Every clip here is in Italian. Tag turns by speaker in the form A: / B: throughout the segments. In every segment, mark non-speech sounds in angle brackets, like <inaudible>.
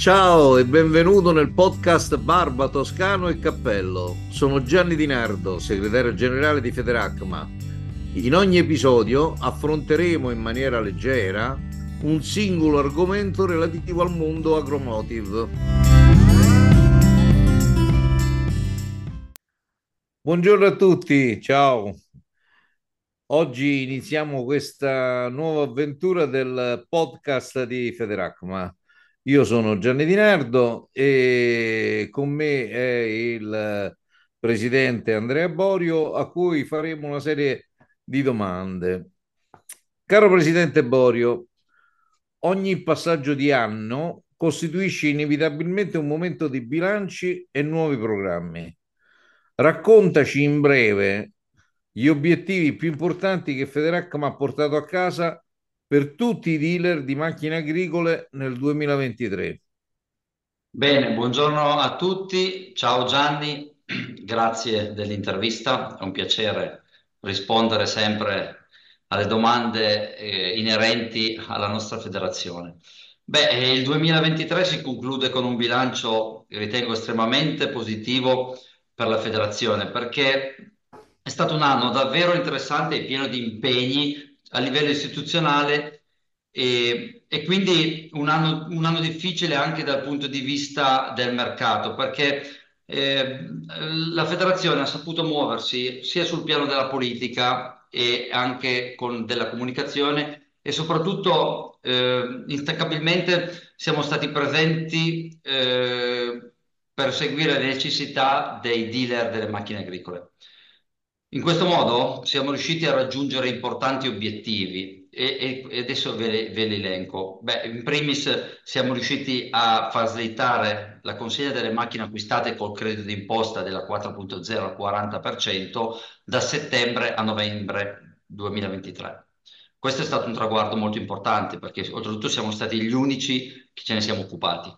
A: Ciao e benvenuto nel podcast Barba, Toscano e Cappello. Sono Gianni Di Nardo, segretario generale di Federacma. In ogni episodio affronteremo in maniera leggera un singolo argomento relativo al mondo agromotive. Buongiorno a tutti, ciao. Oggi iniziamo questa nuova avventura del podcast di Federacma. Io sono Gianni Di Nardo e con me è il presidente Andrea Borio a cui faremo una serie di domande. Caro presidente Borio, ogni passaggio di anno costituisce inevitabilmente un momento di bilanci e nuovi programmi. Raccontaci in breve gli obiettivi più importanti che Federacma ha portato a casa per tutti i dealer di macchine agricole nel 2023.
B: Bene, buongiorno a tutti. Ciao Gianni, <clears throat> grazie dell'intervista. È un piacere rispondere sempre alle domande eh, inerenti alla nostra federazione. Beh, eh, il 2023 si conclude con un bilancio ritengo estremamente positivo per la federazione perché è stato un anno davvero interessante e pieno di impegni a livello istituzionale e, e quindi un anno, un anno, difficile anche dal punto di vista del mercato perché eh, la federazione ha saputo muoversi sia sul piano della politica e anche con della comunicazione e soprattutto eh, instaccabilmente siamo stati presenti eh, per seguire le necessità dei dealer delle macchine agricole. In questo modo siamo riusciti a raggiungere importanti obiettivi e, e adesso ve, ve li elenco. Beh, in primis siamo riusciti a far slittare la consegna delle macchine acquistate col credito d'imposta della 4.0 al 40% da settembre a novembre 2023. Questo è stato un traguardo molto importante perché oltretutto siamo stati gli unici che ce ne siamo occupati.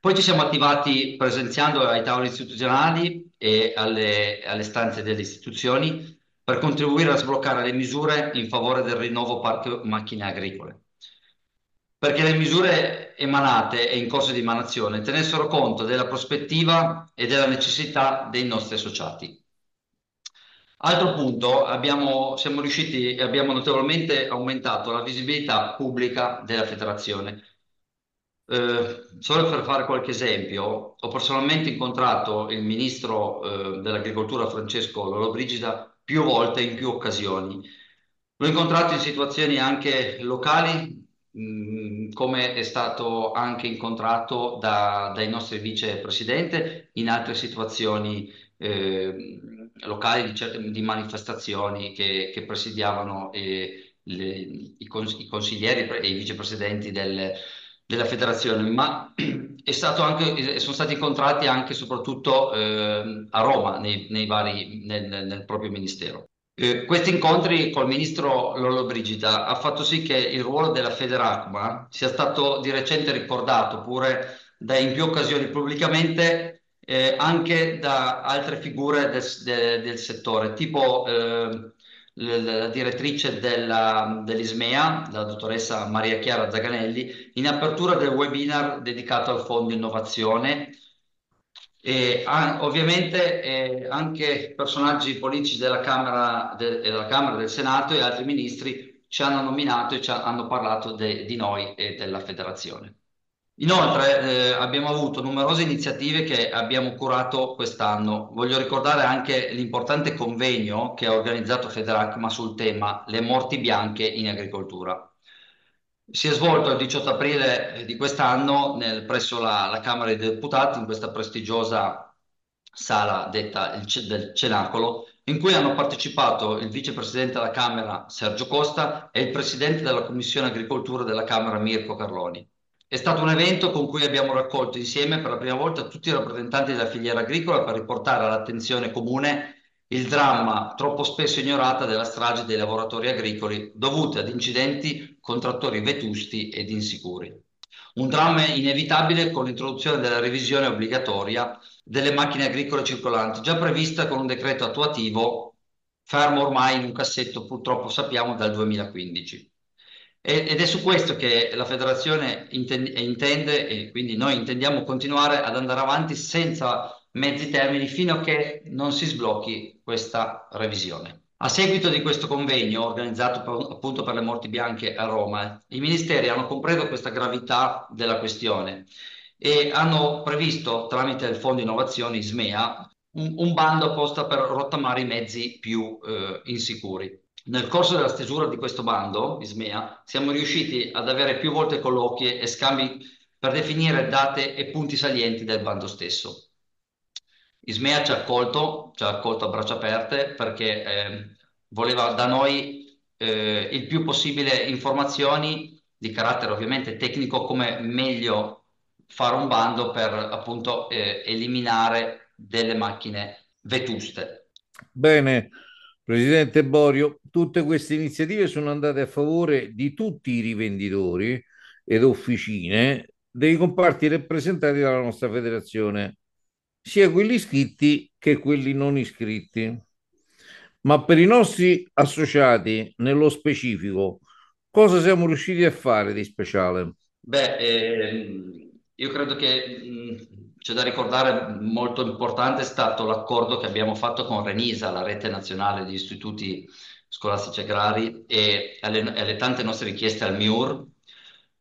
B: Poi ci siamo attivati presenziando ai tavoli istituzionali e alle, alle stanze delle istituzioni per contribuire a sbloccare le misure in favore del rinnovo parco macchine agricole. Perché le misure emanate e in corso di emanazione tenessero conto della prospettiva e della necessità dei nostri associati. Altro punto, abbiamo, siamo riusciti e abbiamo notevolmente aumentato la visibilità pubblica della federazione eh, solo per fare qualche esempio, ho personalmente incontrato il ministro eh, dell'agricoltura Francesco Lollobrigida più volte in più occasioni. L'ho incontrato in situazioni anche locali, mh, mm, come è stato anche incontrato da, dai nostri vicepresidenti in altre situazioni eh, locali di, di, manifestazioni che, che presidiavano eh, le, i, cons i, consiglieri e i vicepresidenti del, della federazione, ma <clears throat> anche, sono stati incontrati anche e soprattutto eh, a Roma, nei, nei vari, nel, nel, proprio ministero. Eh, questi incontri col ministro Lollo Brigida ha fatto sì che il ruolo della Federacma sia stato di recente ricordato pure da, in più occasioni pubblicamente eh, anche da altre figure del, del, del settore, tipo eh, la direttrice della, dell'ISMEA, la dottoressa Maria Chiara Zaganelli, in apertura del webinar dedicato al Fondo Innovazione. E, ovviamente eh, anche personaggi politici della Camera, de, della Camera del Senato e altri ministri ci hanno nominato e ci hanno parlato de, di noi e della federazione. Inoltre eh, abbiamo avuto numerose iniziative che abbiamo curato quest'anno. Voglio ricordare anche l'importante convegno che ha organizzato Federacma sul tema Le morti bianche in agricoltura. Si è svolto il 18 aprile di quest'anno presso la, la, Camera dei Deputati, in questa prestigiosa sala detta il, del Cenacolo, in cui hanno partecipato il vicepresidente della Camera Sergio Costa e il presidente della Commissione Agricoltura della Camera Mirko Carloni. È stato un evento con cui abbiamo raccolto insieme per la prima volta tutti i rappresentanti della filiera agricola per riportare all'attenzione comune il dramma troppo spesso ignorata della strage dei lavoratori agricoli dovuti ad incidenti con trattori vetusti ed insicuri. Un dramma inevitabile con l'introduzione della revisione obbligatoria delle macchine agricole circolanti, già prevista con un decreto attuativo fermo ormai in un cassetto, purtroppo sappiamo, dal 2015. Ed è su questo che la federazione intende e quindi noi intendiamo continuare ad andare avanti senza mezzi termini fino a che non si sblocchi questa revisione. A seguito di questo convegno organizzato per, appunto per le morti bianche a Roma, i ministeri hanno compreso questa gravità della questione e hanno previsto tramite il Fondo Innovazioni SMEA un, un bando apposta per rottamare i mezzi più eh, insicuri. Nel corso della stesura di questo bando, ISMEA, siamo riusciti ad avere più volte colloqui e scambi per definire date e punti salienti del bando stesso. Ismea ci ha accolto, ci ha accolto a braccia aperte perché eh, voleva da noi eh, il più possibile informazioni di carattere ovviamente tecnico come meglio fare un bando per appunto eh, eliminare delle macchine vetuste.
A: Bene, Presidente Borio, tutte queste iniziative sono andate a favore di tutti i rivenditori ed officine dei comparti rappresentati dalla nostra federazione, sia quelli iscritti che quelli non iscritti. Ma per i nostri associati, nello specifico, cosa siamo riusciti a fare di speciale?
B: Beh, ehm, io credo che mh, c'è da ricordare molto importante è stato l'accordo che abbiamo fatto con Renisa, la rete nazionale di istituti scolastici agrari e alle, alle tante nostre richieste al MIUR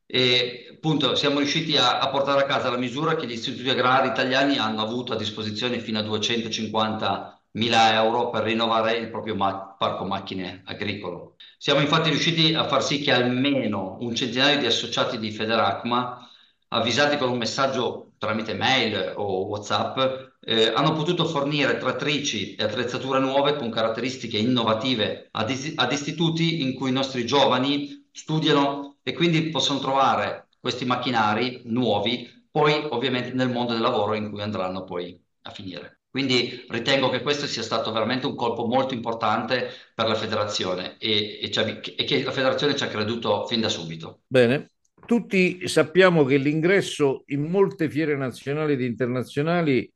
B: e appunto siamo riusciti a, a, portare a casa la misura che gli istituti agrari italiani hanno avuto a disposizione fino a 250 mila euro per rinnovare il proprio ma parco macchine agricolo. Siamo infatti riusciti a far sì che almeno un centinaio di associati di Federacma avvisati con un messaggio tramite mail o WhatsApp, eh, hanno potuto fornire trattrici e attrezzature nuove con caratteristiche innovative ad, ad istituti in cui i nostri giovani studiano e quindi possono trovare questi macchinari nuovi poi ovviamente nel mondo del lavoro in cui andranno poi a finire. Quindi ritengo che questo sia stato veramente un colpo molto importante per la federazione e, e, e che la federazione ci ha creduto fin da subito.
A: Bene, tutti sappiamo che l'ingresso in molte fiere nazionali ed internazionali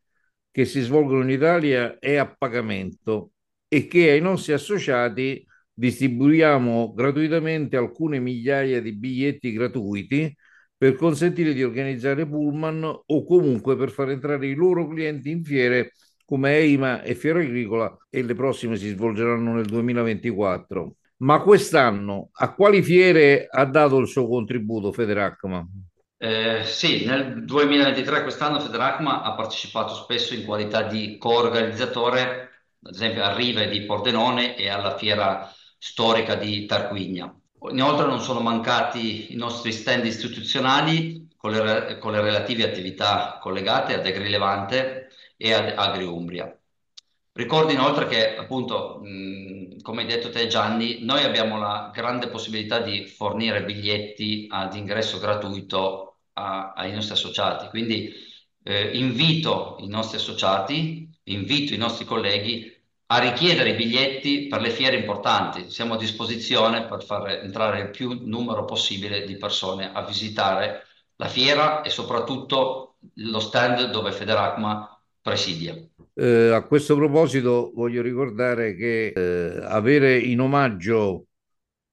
A: che si svolgono in Italia è a pagamento e che ai nostri associati distribuiamo gratuitamente alcune migliaia di biglietti gratuiti per consentire di organizzare pullman o comunque per far entrare i loro clienti in fiere come EIMA e Fiera Agricola e le prossime si svolgeranno nel 2024. Ma quest'anno a quali fiere ha dato il suo contributo Federacma?
B: Eh, sì, nel 2023 quest'anno Federacma ha partecipato spesso in qualità di co-organizzatore, ad esempio a Rive di Pordenone e alla fiera storica di Tarquigna. Inoltre non sono mancati i nostri stand istituzionali con le, con le relative attività collegate ad Agrilevante e ad Agriumbria. Ricordo inoltre che, appunto, mh, come hai detto te Gianni, noi abbiamo la grande possibilità di fornire biglietti ad ingresso gratuito a, ai nostri associati, quindi eh, invito i nostri associati, invito i nostri colleghi a richiedere i biglietti per le fiere importanti. Siamo a disposizione per far entrare il più numero possibile di persone a visitare la fiera e soprattutto lo stand dove Federacma presidia.
A: Eh, a questo proposito voglio ricordare che eh, avere in omaggio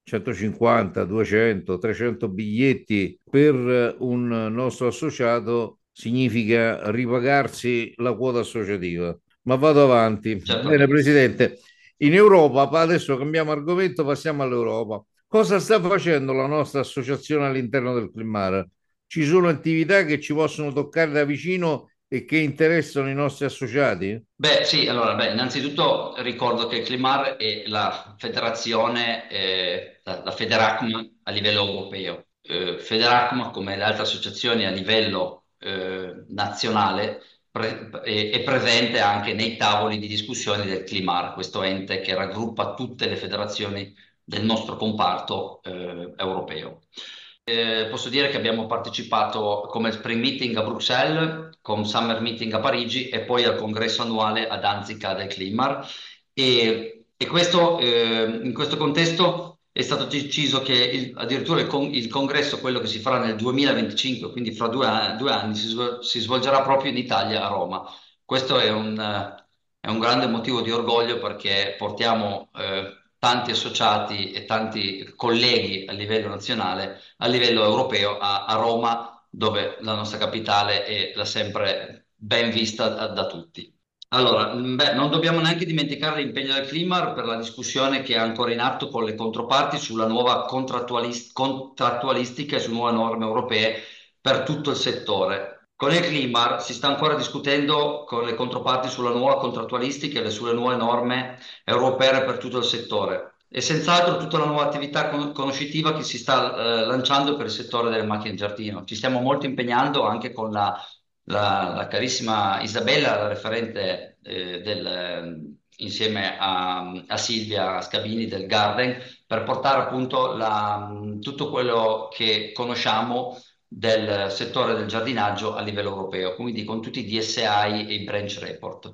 A: 150, 200, 300 biglietti per un nostro associato significa ripagarsi la quota associativa. Ma vado avanti. Certo. Bene, Presidente. In Europa, adesso cambiamo argomento, passiamo all'Europa. Cosa sta facendo la nostra associazione all'interno del Climar? Ci sono attività che ci possono toccare da vicino e che interessano i nostri associati?
B: Beh, sì, allora, beh, innanzitutto ricordo che il Climar è la federazione, eh, la, Federacma a livello europeo. Eh, Federacma, come le altre associazioni a livello eh, nazionale, pre- è, è, presente anche nei tavoli di discussione del Climar, questo ente che raggruppa tutte le federazioni del nostro comparto eh, europeo. Eh, posso dire che abbiamo partecipato come spring meeting a Bruxelles, con summer meeting a Parigi e poi al congresso annuale ad Danzica del Climar. E, e questo, eh, in questo contesto è stato deciso che il, addirittura il, con, il, congresso, quello che si farà nel 2025, quindi fra due, due anni, si, si, svolgerà proprio in Italia, a Roma. Questo è un, è un grande motivo di orgoglio perché portiamo eh, tanti associati e tanti colleghi a livello nazionale, a livello europeo, a, a Roma, dove la nostra capitale è da sempre ben vista da, da tutti. Allora, beh, non dobbiamo neanche dimenticare l'impegno del Climar per la discussione che è ancora in atto con le controparti sulla nuova contrattualist contrattualistica e su nuove norme europee per tutto il settore. Con il Climar si sta ancora discutendo con le controparti sulla nuova contrattualistica e sulle nuove norme europee per tutto il settore e senz'altro tutta la nuova attività con conoscitiva che si sta eh, lanciando per il settore delle macchine in giardino. Ci stiamo molto impegnando anche con la, la, la carissima Isabella, la referente eh, del, insieme a, a, Silvia Scabini del Garden, per portare appunto la, tutto quello che conosciamo del settore del giardinaggio a livello europeo, quindi con tutti i DSI e i branch report.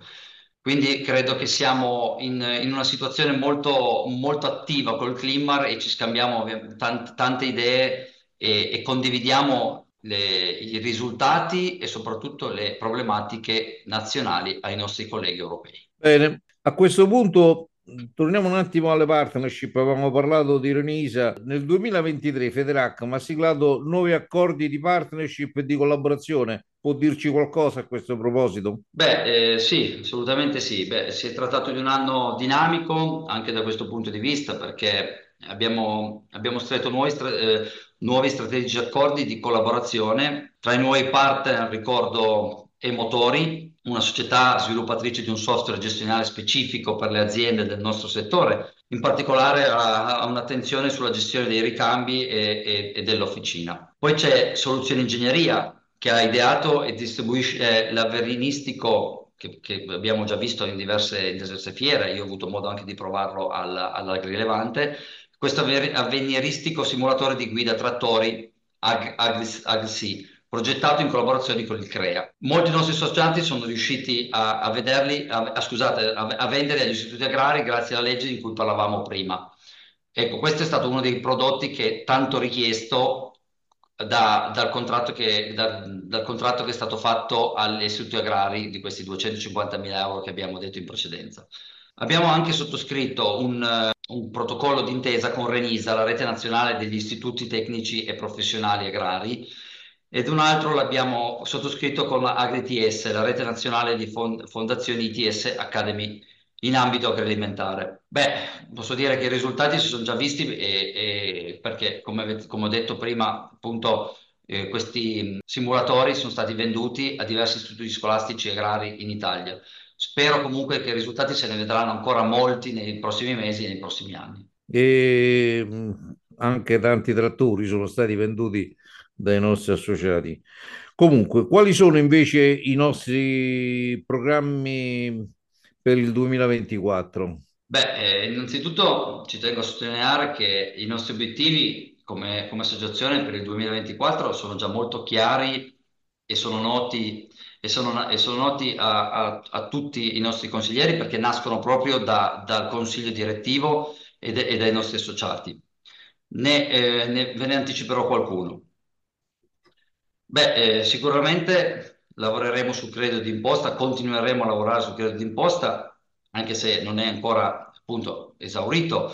B: Quindi credo che siamo in, in una situazione molto, molto attiva col Climar e ci scambiamo tante, tante idee e, e condividiamo le, i risultati e soprattutto le problematiche nazionali ai nostri colleghi europei.
A: Bene, a questo punto Torniamo un attimo alle partnership, avevamo parlato di Renisa. Nel 2023 Federac ha siglato nuovi accordi di partnership e di collaborazione. Può dirci qualcosa a questo proposito?
B: Beh, eh, sì, assolutamente sì. Beh, si è trattato di un anno dinamico anche da questo punto di vista perché abbiamo, abbiamo stretto nuovi, eh, nuovi strategici accordi di collaborazione. Tra i nuovi partner ricordo E-Motori, una società sviluppatrice di un software gestionale specifico per le aziende del nostro settore, in particolare ha, un'attenzione sulla gestione dei ricambi e, e, e dell'officina. Poi c'è Soluzione Ingegneria che ha ideato e distribuisce eh, l'avverinistico che, che, abbiamo già visto in diverse, in diverse, fiere, io ho avuto modo anche di provarlo all'Agrilevante, questo avveniristico simulatore di guida trattori AgSI. Progettato in collaborazione con il CREA. Molti nostri associati sono riusciti a, a vederli, a, a, scusate, a, vendere agli istituti agrari grazie alla legge di cui parlavamo prima. Ecco, questo è stato uno dei prodotti che tanto richiesto da, dal, contratto che, da, dal, contratto che, è stato fatto agli istituti agrari di questi 250 mila euro che abbiamo detto in precedenza. Abbiamo anche sottoscritto un, un protocollo d'intesa con Renisa, la rete nazionale degli istituti tecnici e professionali agrari, ed un altro l'abbiamo sottoscritto con la AgriTS, la rete nazionale di fond fondazioni ITS Academy in ambito agroalimentare. Beh, posso dire che i risultati si sono già visti e, e perché, come, come, ho detto prima, appunto, eh, questi simulatori sono stati venduti a diversi istituti scolastici e agrari in Italia. Spero comunque che i risultati se ne vedranno ancora molti nei prossimi mesi e nei prossimi anni.
A: E anche tanti trattori sono stati venduti dai nostri associati. Comunque, quali sono invece i nostri programmi per il 2024?
B: Beh, eh, innanzitutto ci tengo a sottolineare che i nostri obiettivi come, come associazione per il 2024 sono già molto chiari e sono noti, e sono, e sono noti a, a, a, tutti i nostri consiglieri perché nascono proprio da, dal consiglio direttivo e, de, e, dai nostri associati. Ne, eh, ne, ve ne anticiperò qualcuno. Beh, eh, sicuramente lavoreremo sul credito d'imposta, continueremo a lavorare sul credito d'imposta, anche se non è ancora appunto esaurito,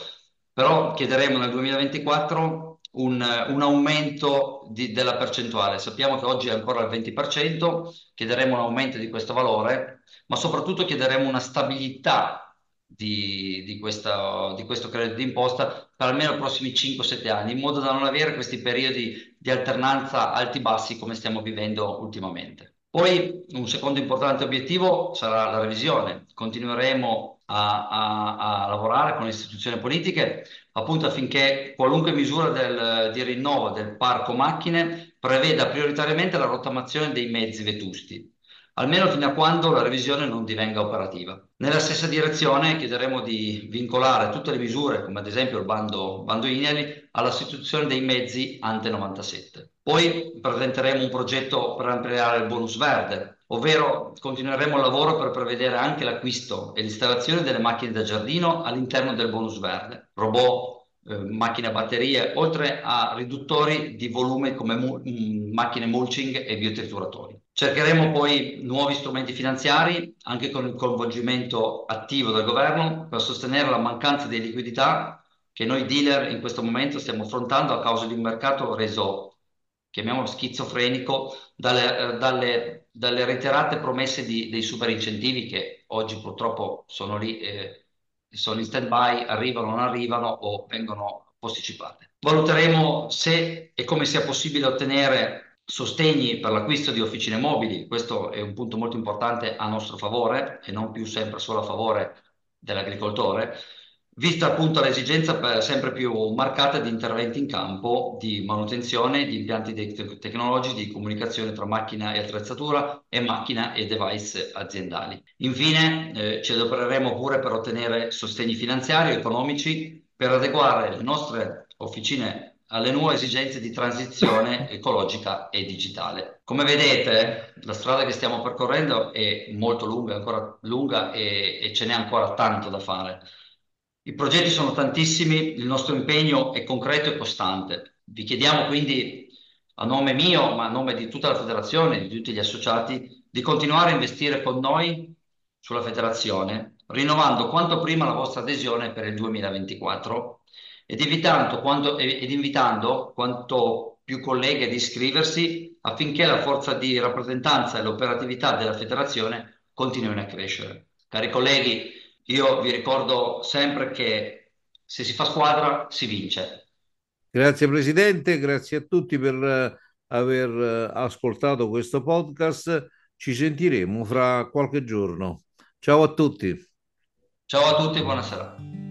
B: però chiederemo nel 2024 un, un aumento di, della percentuale. Sappiamo che oggi è ancora al 20%, chiederemo un aumento di questo valore, ma soprattutto chiederemo una stabilità di, di, questa, di questo credito d'imposta per almeno i prossimi 5-7 anni, in modo da non avere questi periodi di alternanza alti-bassi come stiamo vivendo ultimamente. Poi un secondo importante obiettivo sarà la revisione. Continueremo a, a, a lavorare con le istituzioni politiche appunto affinché qualunque misura del, di rinnovo del parco macchine preveda prioritariamente la rottamazione dei mezzi vetusti almeno fino a quando la revisione non divenga operativa. Nella stessa direzione chiederemo di vincolare tutte le misure, come ad esempio il bando, bando INELI, alla sostituzione dei mezzi ante 97. Poi presenteremo un progetto per ampliare il bonus verde, ovvero continueremo il lavoro per prevedere anche l'acquisto e l'installazione delle macchine da giardino all'interno del bonus verde, robot eh, macchine a batterie, oltre a riduttori di volume come mu macchine mulching e biotrituratori. Cercheremo poi nuovi strumenti finanziari, anche con il coinvolgimento attivo del governo, per sostenere la mancanza di liquidità che noi dealer in questo momento stiamo affrontando a causa di un mercato reso, chiamiamolo schizofrenico, dalle, eh, dalle, dalle reiterate promesse di, dei super incentivi che oggi purtroppo sono lì, eh, sono in stand-by, arrivano, non arrivano o vengono posticipate. Valuteremo se e come sia possibile ottenere sostegni per l'acquisto di officine mobili, questo è un punto molto importante a nostro favore e non più sempre solo a favore dell'agricoltore, vista appunto l'esigenza sempre più marcata di interventi in campo di manutenzione di impianti te tecnologici di comunicazione tra macchina e attrezzatura e macchina e device aziendali. Infine eh, ci adopereremo pure per ottenere sostegni finanziari e economici per adeguare le nostre officine alle nuove esigenze di transizione ecologica e digitale. Come vedete, la strada che stiamo percorrendo è molto lunga, ancora lunga e, e ce n'è ancora tanto da fare. I progetti sono tantissimi, il nostro impegno è concreto e costante. Vi chiediamo quindi, a nome mio, ma a nome di tutta la federazione, di tutti gli associati, di continuare a investire con noi sulla federazione, rinnovando quanto prima la vostra adesione per il 2024 ed invitando, quando, ed invitando quanto più colleghi ad iscriversi affinché la forza di rappresentanza e l'operatività della federazione continuino a crescere. Cari colleghi, io vi ricordo sempre che se si fa squadra si vince.
A: Grazie Presidente, grazie a tutti per eh, aver eh, ascoltato questo podcast. Ci sentiremo fra qualche giorno. Ciao a tutti.
B: Ciao a tutti, buonasera.